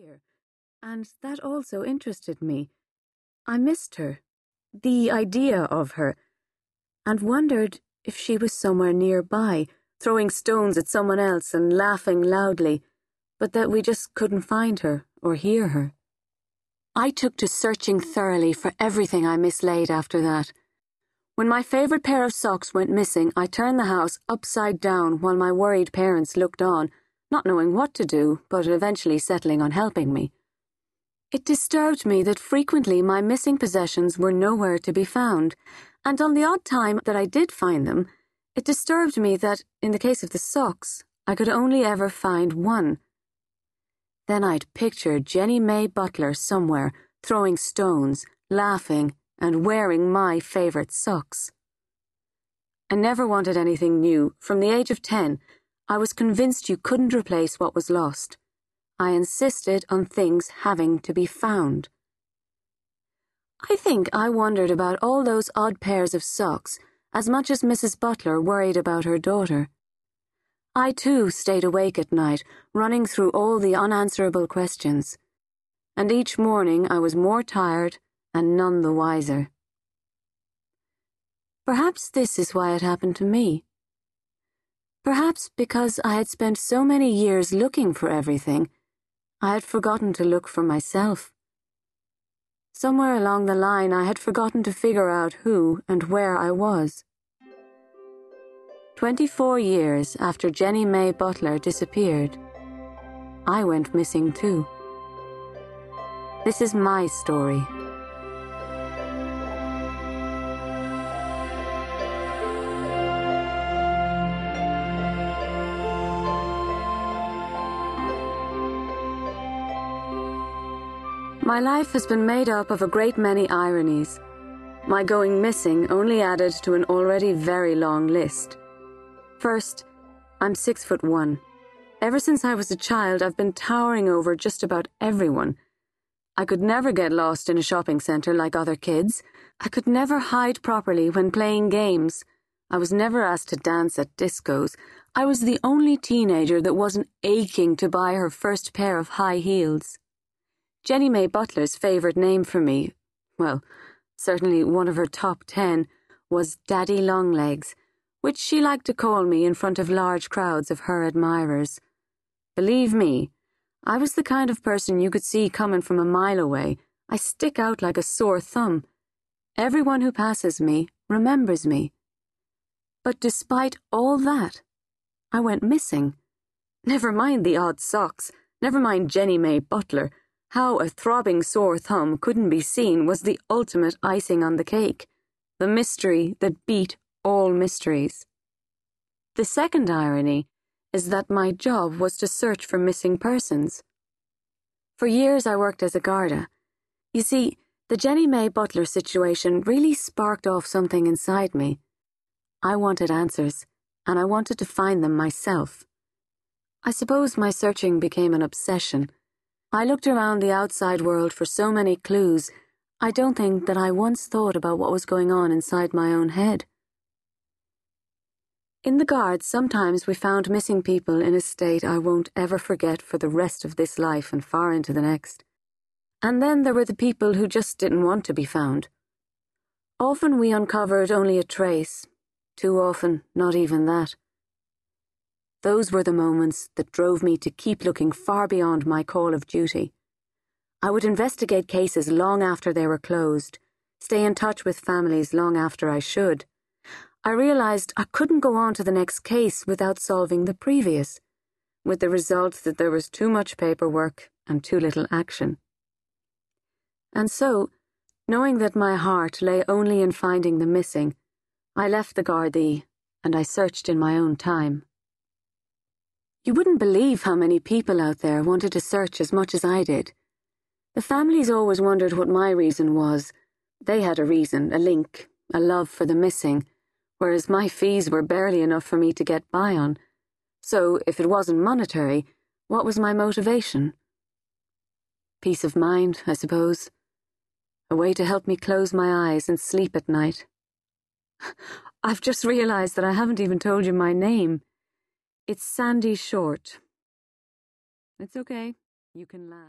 disappear, and that also interested me. I missed her, the idea of her, and wondered if she was somewhere nearby, throwing stones at someone else and laughing loudly, but that we just couldn't find her or hear her. I took to searching thoroughly for everything I mislaid after that. When my favourite pair of socks went missing, I turned the house upside down while my worried parents looked on, not knowing what to do, but eventually settling on helping me. It disturbed me that frequently my missing possessions were nowhere to be found, and on the odd time that I did find them, it disturbed me that, in the case of the socks, I could only ever find one. Then I'd picture Jenny May Butler somewhere, throwing stones, laughing, and wearing my favourite socks. I never wanted anything new. From the age of ten, I was convinced you couldn't replace what was lost. I insisted on things having to be found. I think I wondered about all those odd pairs of socks as much as Mrs. Butler worried about her daughter. I too stayed awake at night, running through all the unanswerable questions. And each morning I was more tired and none the wiser. Perhaps this is why it happened to me. Perhaps because I had spent so many years looking for everything I had forgotten to look for myself. Somewhere along the line, I had forgotten to figure out who and where I was. 24 years after Jenny May Butler disappeared, I went missing too. This is my story. My life has been made up of a great many ironies. My going missing only added to an already very long list. First, I'm six foot one. Ever since I was a child, I've been towering over just about everyone. I could never get lost in a shopping centre like other kids. I could never hide properly when playing games. I was never asked to dance at discos. I was the only teenager that wasn't aching to buy her first pair of high heels. Jenny May Butler's favourite name for me, well, certainly one of her top ten, was Daddy Longlegs, which she liked to call me in front of large crowds of her admirers. Believe me, I was the kind of person you could see coming from a mile away. I stick out like a sore thumb. Everyone who passes me remembers me. But despite all that, I went missing. Never mind the odd socks, never mind Jenny May Butler. How a throbbing sore thumb couldn't be seen was the ultimate icing on the cake, the mystery that beat all mysteries. The second irony is that my job was to search for missing persons. For years I worked as a Garda. You see, the Jenny May Butler situation really sparked off something inside me. I wanted answers, and I wanted to find them myself. I suppose my searching became an obsession I looked around the outside world for so many clues, I don't think that I once thought about what was going on inside my own head. In the guards, sometimes we found missing people in a state I won't ever forget for the rest of this life and far into the next. And then there were the people who just didn't want to be found. Often we uncovered only a trace, too often not even that. Those were the moments that drove me to keep looking far beyond my call of duty. I would investigate cases long after they were closed, stay in touch with families long after I should. I realized I couldn't go on to the next case without solving the previous, with the result that there was too much paperwork and too little action. And so, knowing that my heart lay only in finding the missing, I left the Gardaí and I searched in my own time. You wouldn't believe how many people out there wanted to search as much as I did. The families always wondered what my reason was. They had a reason, a link, a love for the missing, whereas my fees were barely enough for me to get by on. So, if it wasn't monetary, what was my motivation? Peace of mind, I suppose. A way to help me close my eyes and sleep at night. I've just realized that I haven't even told you my name. It's Sandy Short. It's okay. You can laugh.